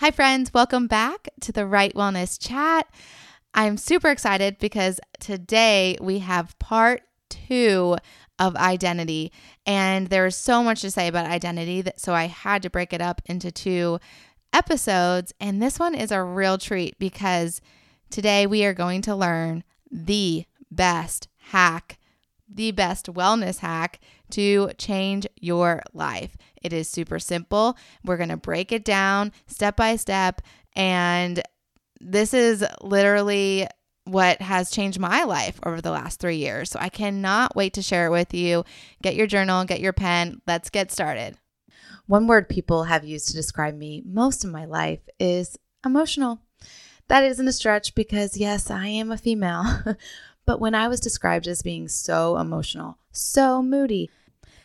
Hi, friends. Welcome back to the Wright Wellness Chat. I'm super excited because today we have part two of identity. And there's so much to say about identity that so I had to break it up into two episodes. And this one is a real treat because today we are going to learn the best hack, the best wellness hack to change your life. It is super simple. We're going to break it down step by step. And this is literally what has changed my life over the last three years. So I cannot wait to share it with you. Get your journal, get your pen. Let's get started. One word people have used to describe me most of my life is emotional. That isn't a stretch because, yes, I am a female. but when I was described as being so emotional, so moody,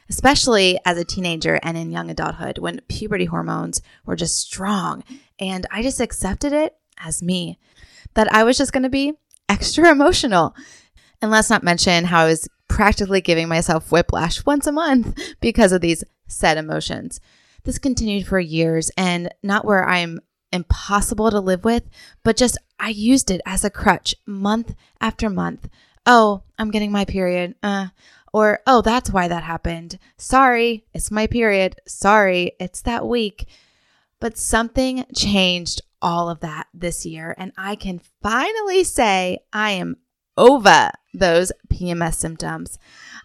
especially as a teenager and in young adulthood when puberty hormones were just strong, and I just accepted it as me, that I was just going to be extra emotional. And let's not mention how I was practically giving myself whiplash once a month because of these set emotions. This continued for years and not where I'm impossible to live with, but just I used it as a crutch month after month. Oh, I'm getting my period. Uh, or, oh, that's why that happened. Sorry, it's my period. Sorry, it's that week. But something changed all of that this year. And I can finally say I am over those PMS symptoms.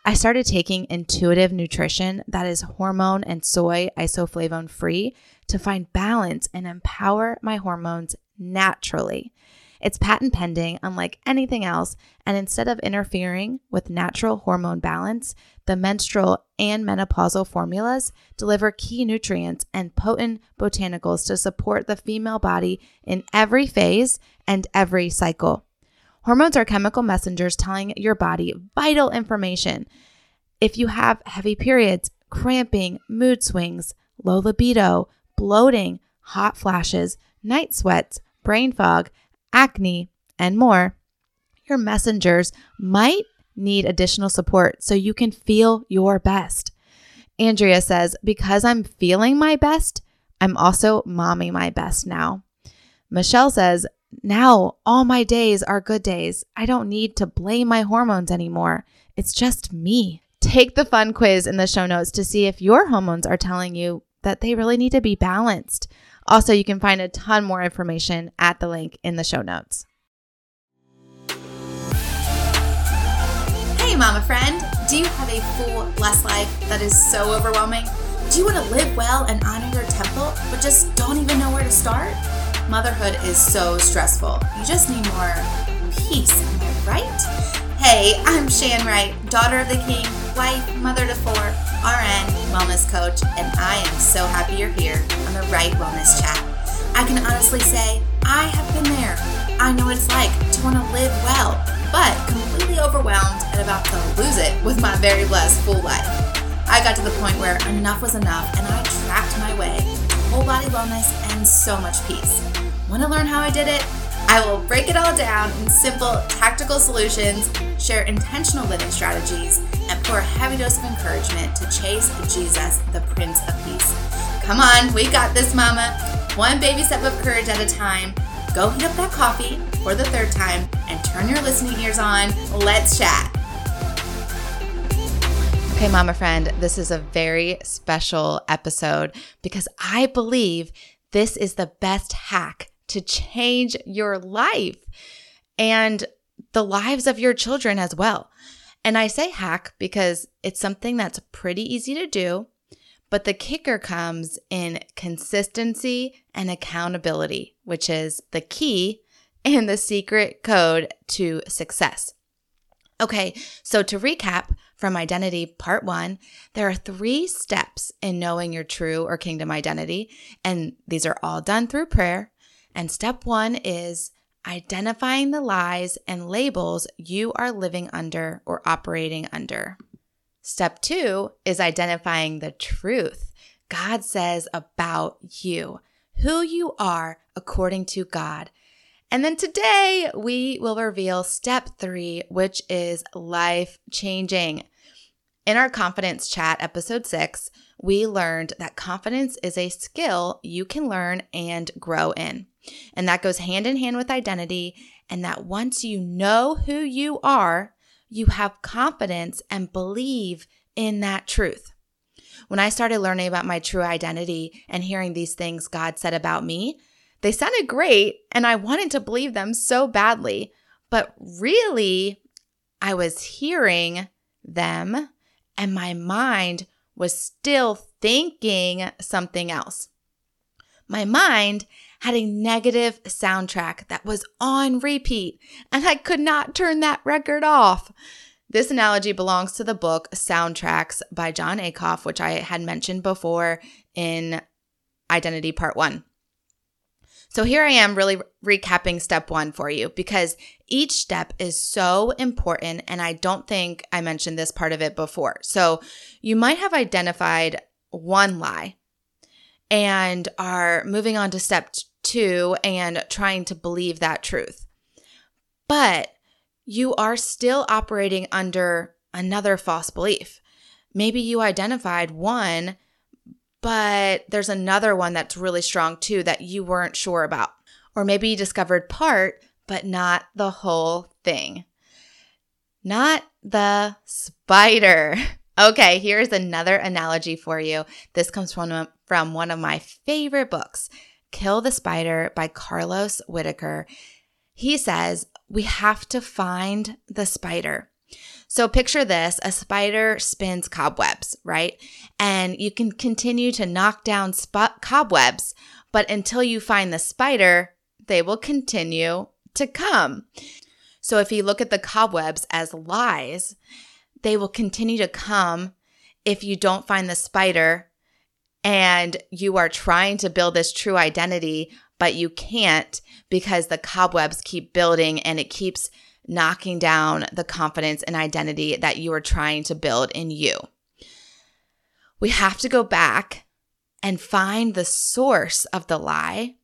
I started taking intuitive nutrition that is hormone and soy isoflavone free to find balance and empower my hormones naturally. It's patent pending, unlike anything else, and instead of interfering with natural hormone balance, the menstrual and menopausal formulas deliver key nutrients and potent botanicals to support the female body in every phase and every cycle. Hormones are chemical messengers telling your body vital information. If you have heavy periods, cramping, mood swings, low libido, bloating, hot flashes, night sweats, brain fog, acne, and more, your messengers might need additional support so you can feel your best. Andrea says, Because I'm feeling my best, I'm also mommy my best now. Michelle says, Now all my days are good days. I don't need to blame my hormones anymore. It's just me. Take the fun quiz in the show notes to see if your hormones are telling you that they really need to be balanced. Also, you can find a ton more information at the link in the show notes. Hey, mama friend, do you have a full, blessed life that is so overwhelming? Do you want to live well and honor your temple, but just don't even know where to start? Motherhood is so stressful. You just need more peace, am I right? Hey, I'm Shan Wright, daughter of the king, wife, mother to four, RN, wellness coach, and I am so happy you're here on the Wright Wellness Chat. I can honestly say I have been there. I know what it's like to want to live well, but completely overwhelmed and about to lose it with my very blessed full life. I got to the point where enough was enough and I tracked my way to whole body wellness and so much peace. Want to learn how I did it? I will break it all down in simple, tactical solutions, share intentional living strategies, and pour a heavy dose of encouragement to chase Jesus, the Prince of Peace. Come on, we got this, Mama. One baby step of courage at a time. Go heat up that coffee for the third time and turn your listening ears on. Let's chat. Okay, Mama friend, this is a very special episode because I believe this is the best hack to change your life and the lives of your children as well. And I say hack because it's something that's pretty easy to do, but the kicker comes in consistency and accountability, which is the key and the secret code to success. Okay, so to recap from identity part one, there are three steps in knowing your true or kingdom identity, and these are all done through prayer. And step one is identifying the lies and labels you are living under or operating under. Step two is identifying the truth God says about you, who you are according to God. And then today we will reveal step three, which is life changing. In our confidence chat, episode six, we learned that confidence is a skill you can learn and grow in. And that goes hand in hand with identity. And that once you know who you are, you have confidence and believe in that truth. When I started learning about my true identity and hearing these things God said about me, they sounded great and I wanted to believe them so badly. But really, I was hearing them and my mind was still thinking something else. My mind had a negative soundtrack that was on repeat, and I could not turn that record off. This analogy belongs to the book Soundtracks by Jon Acuff, which I had mentioned before in Identity Part 1. So here I am really recapping step one for you because each step is so important. And I don't think I mentioned this part of it before. So you might have identified one lie and are moving on to step two and trying to believe that truth. But you are still operating under another false belief. Maybe you identified one but there's another one that's really strong too that you weren't sure about. Or maybe you discovered part, but not the whole thing. Not the spider. Okay, here's another analogy for you. This comes from, from one of my favorite books, Kill the Spider by Carlos Whitaker. He says, We have to find the spider. So picture this a spider spins cobwebs, right? And you can continue to knock down cobwebs, but until you find the spider, they will continue to come. So if you look at the cobwebs as lies, they will continue to come if you don't find the spider and you are trying to build this true identity, but you can't because the cobwebs keep building and it keeps knocking down the confidence and identity that you are trying to build in you. We have to go back and find the source of the lie,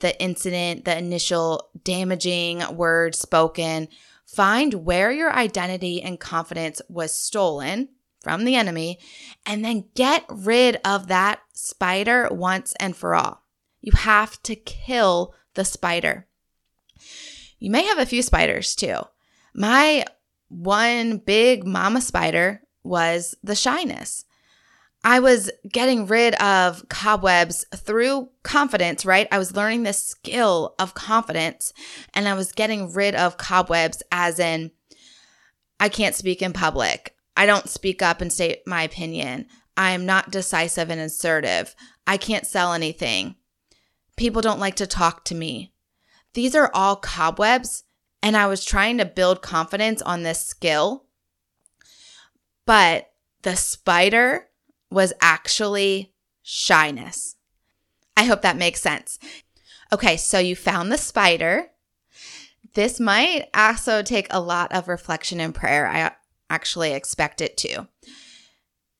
the incident, the initial damaging word spoken. Find where your identity and confidence was stolen from the enemy, and then get rid of that spider once and for all. You have to kill the spider. You may have a few spiders too. My one big mama spider was the shyness. I was getting rid of cobwebs through confidence, right? I was learning this skill of confidence and I was getting rid of cobwebs as in, I can't speak in public. I don't speak up and state my opinion. I am not decisive and assertive. I can't sell anything. People don't like to talk to me. These are all cobwebs, and I was trying to build confidence on this skill. But the spider was actually shyness. I hope that makes sense. Okay, so you found the spider. This might also take a lot of reflection and prayer. I actually expect it to.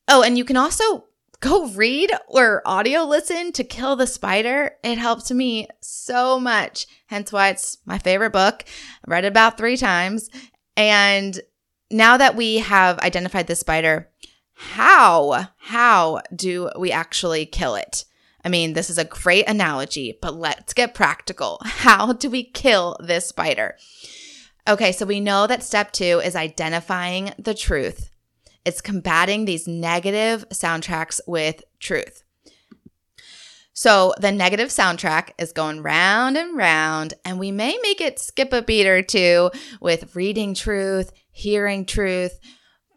Oh, and you can also go read or audio listen to Kill the Spider. It helped me so much. Hence why it's my favorite book. I read it about three times. And now that we have identified the spider, how, how do we actually kill it? I mean, this is a great analogy, but let's get practical. How do we kill this spider? Okay, so we know that step two is identifying the truth. It's combating these negative soundtracks with truth. So the negative soundtrack is going round and round, and we may make it skip a beat or two with reading truth, hearing truth,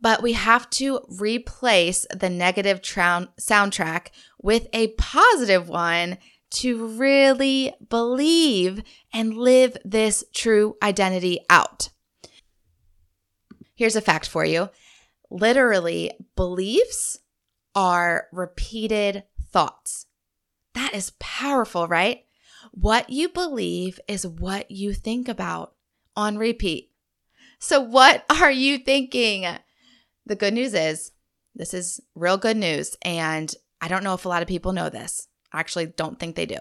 but we have to replace the negative tra- soundtrack with a positive one to really believe and live this true identity out. Here's a fact for you Literally, beliefs are repeated thoughts. That is powerful, right? What you believe is what you think about on repeat. So, what are you thinking? The good news is, this is real good news. And I don't know if a lot of people know this. I actually don't think they do.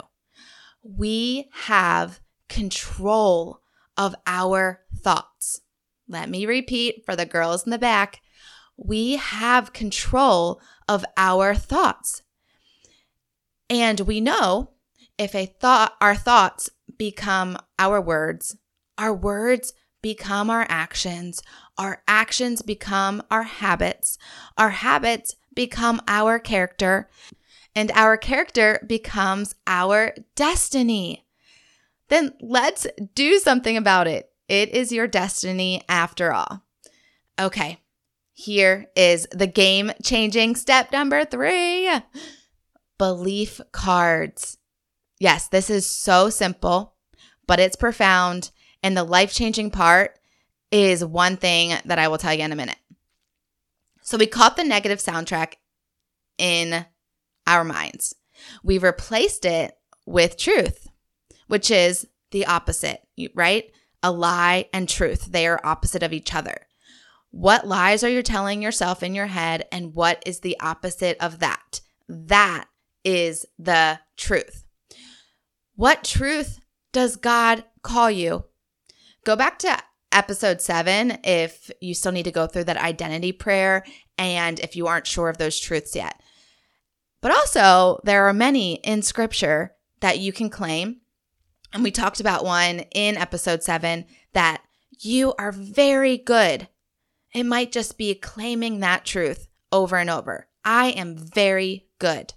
We have control of our thoughts. Let me repeat for the girls in the back we have control of our thoughts. And we know if a thought our thoughts become our words, our words become our actions, our actions become our habits, our habits become our character, and our character becomes our destiny. Then let's do something about it. It is your destiny after all. Okay, here is the game changing step number three belief cards. Yes, this is so simple, but it's profound. And the life changing part is one thing that I will tell you in a minute. So we caught the negative soundtrack in our minds. We replaced it with truth, which is the opposite, right? A lie and truth. They are opposite of each other. What lies are you telling yourself in your head, and what is the opposite of that? That is the truth. What truth does God call you? Go back to episode seven if you still need to go through that identity prayer and if you aren't sure of those truths yet. But also, there are many in scripture that you can claim. And we talked about one in episode seven that you are very good. It might just be claiming that truth over and over. I am very good.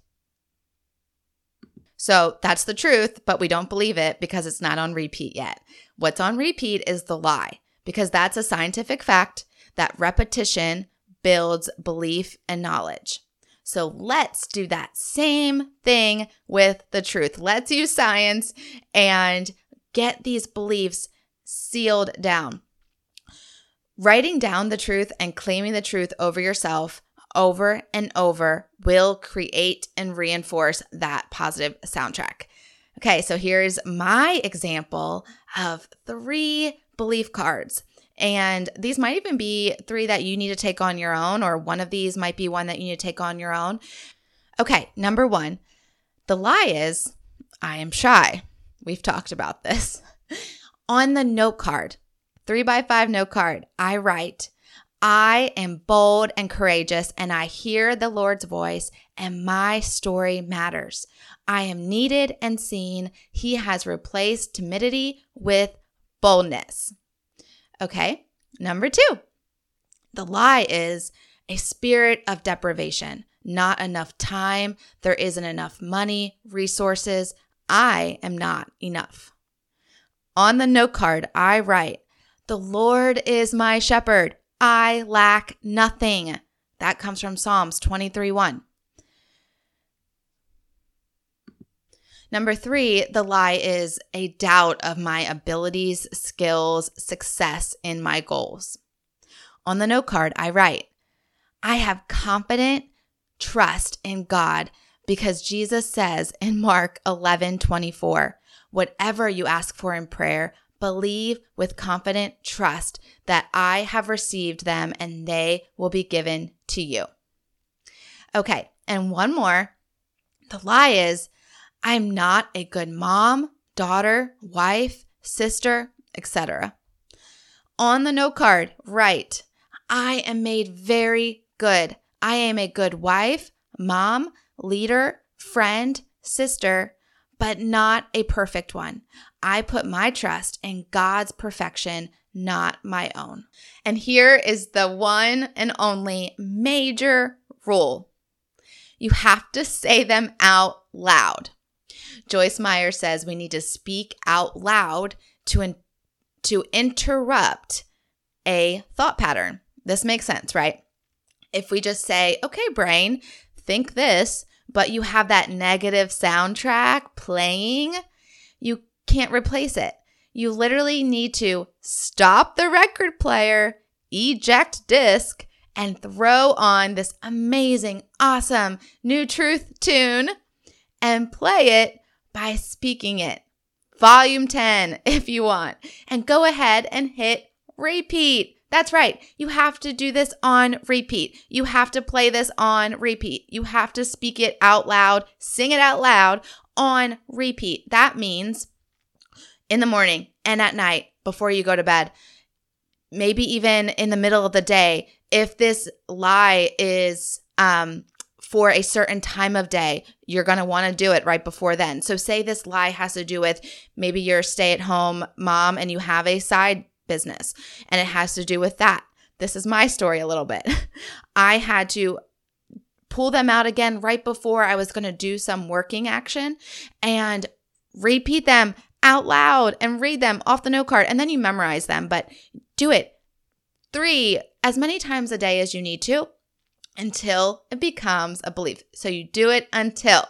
So that's the truth, but we don't believe it because it's not on repeat yet. What's on repeat is the lie, because that's a scientific fact that repetition builds belief and knowledge. So let's do that same thing with the truth. Let's use science and get these beliefs sealed down. Writing down the truth and claiming the truth over yourself over and over will create and reinforce that positive soundtrack. Okay, so here's my example of three belief cards. And these might even be three that you need to take on your own, or one of these might be one that you need to take on your own. Okay, number one, the lie is I am shy. We've talked about this. on the note card, three by five note card, I write, I am bold and courageous, and I hear the Lord's voice, and my story matters. I am needed and seen. He has replaced timidity with boldness. Okay, number two, the lie is a spirit of deprivation, not enough time, there isn't enough money, resources. I am not enough. On the note card, I write, The Lord is my shepherd. I lack nothing. That comes from Psalms 23 1. Number three, the lie is a doubt of my abilities, skills, success in my goals. On the note card, I write, I have confident trust in God because Jesus says in Mark 11 24, whatever you ask for in prayer, Believe with confident trust that I have received them and they will be given to you. Okay, and one more. The lie is I'm not a good mom, daughter, wife, sister, etc. On the note card, write, I am made very good. I am a good wife, mom, leader, friend, sister, but not a perfect one. I put my trust in God's perfection, not my own. And here is the one and only major rule you have to say them out loud. Joyce Meyer says we need to speak out loud to, in- to interrupt a thought pattern. This makes sense, right? If we just say, okay, brain, think this, but you have that negative soundtrack playing, you can't replace it. You literally need to stop the record player, eject disc, and throw on this amazing, awesome new truth tune and play it by speaking it. Volume 10, if you want. And go ahead and hit repeat. That's right. You have to do this on repeat. You have to play this on repeat. You have to speak it out loud, sing it out loud on repeat. That means in the morning and at night before you go to bed, maybe even in the middle of the day, if this lie is um, for a certain time of day, you're going to want to do it right before then. So, say this lie has to do with maybe you're a stay at home mom and you have a side business and it has to do with that. This is my story a little bit. I had to pull them out again right before I was going to do some working action and repeat them out loud and read them off the note card. And then you memorize them, but do it three, as many times a day as you need to until it becomes a belief. So you do it until.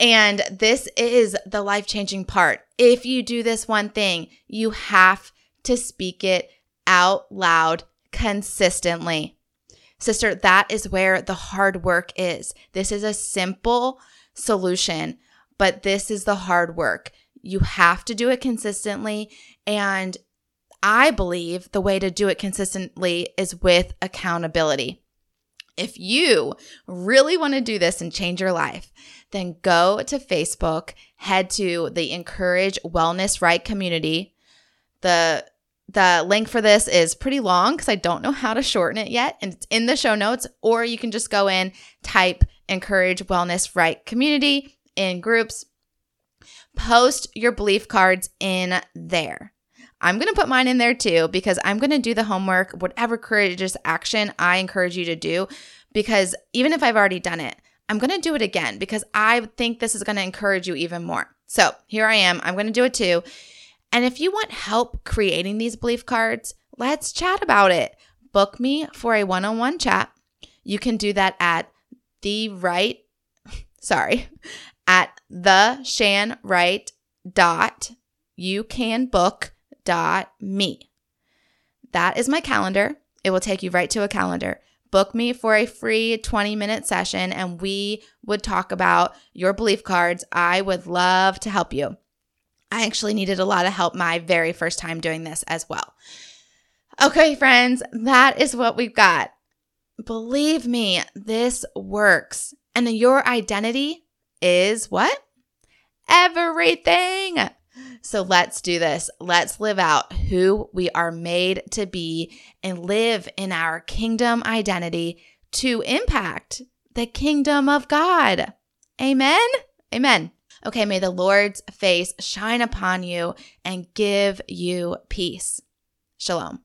And this is the life changing part. If you do this one thing, you have to speak it out loud consistently. Sister, that is where the hard work is. This is a simple solution, but this is the hard work. You have to do it consistently. And I believe the way to do it consistently is with accountability. If you really want to do this and change your life, then go to Facebook, head to the Encourage Wellness Wright community. The the link for this is pretty long because I don't know how to shorten it yet, and it's in the show notes, or you can just go in, type Encourage Wellness Wright community in groups, post your belief cards in there. I'm going to put mine in there too because I'm going to do the homework, whatever courageous action I encourage you to do. Because even if I've already done it, I'm going to do it again because I think this is going to encourage you even more. So here I am. I'm going to do it too. And if you want help creating these belief cards, let's chat about it. Book me for a one on one chat. You can do that at the right, sorry, at the Shan Wright dot you can book dot me. That is my calendar. It will take you right to a calendar. Book me for a free 20 minute session and we would talk about your belief cards. I would love to help you. I actually needed a lot of help my very first time doing this as well. Okay, friends, that is what we've got. Believe me, this works. And your identity is what? Everything. So let's do this. Let's live out who we are made to be and live in our kingdom identity to impact the kingdom of God. Amen. Amen. Okay, may the Lord's face shine upon you and give you peace. Shalom.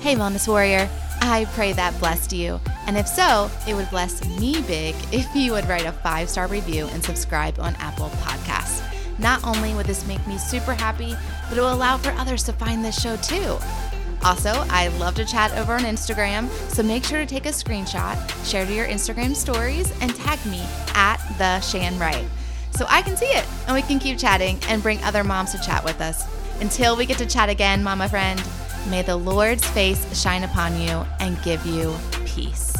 Hey, Wellness Warrior. I pray that blessed you. And if so, it would bless me big if you would write a five star review and subscribe on Apple Podcasts. Not only would this make me super happy, but it will allow for others to find this show too. Also, I love to chat over on Instagram, so make sure to take a screenshot, share to your Instagram stories, and tag me at the Shan Wright so I can see it and we can keep chatting and bring other moms to chat with us. Until we get to chat again, mama friend, may the Lord's face shine upon you and give you peace.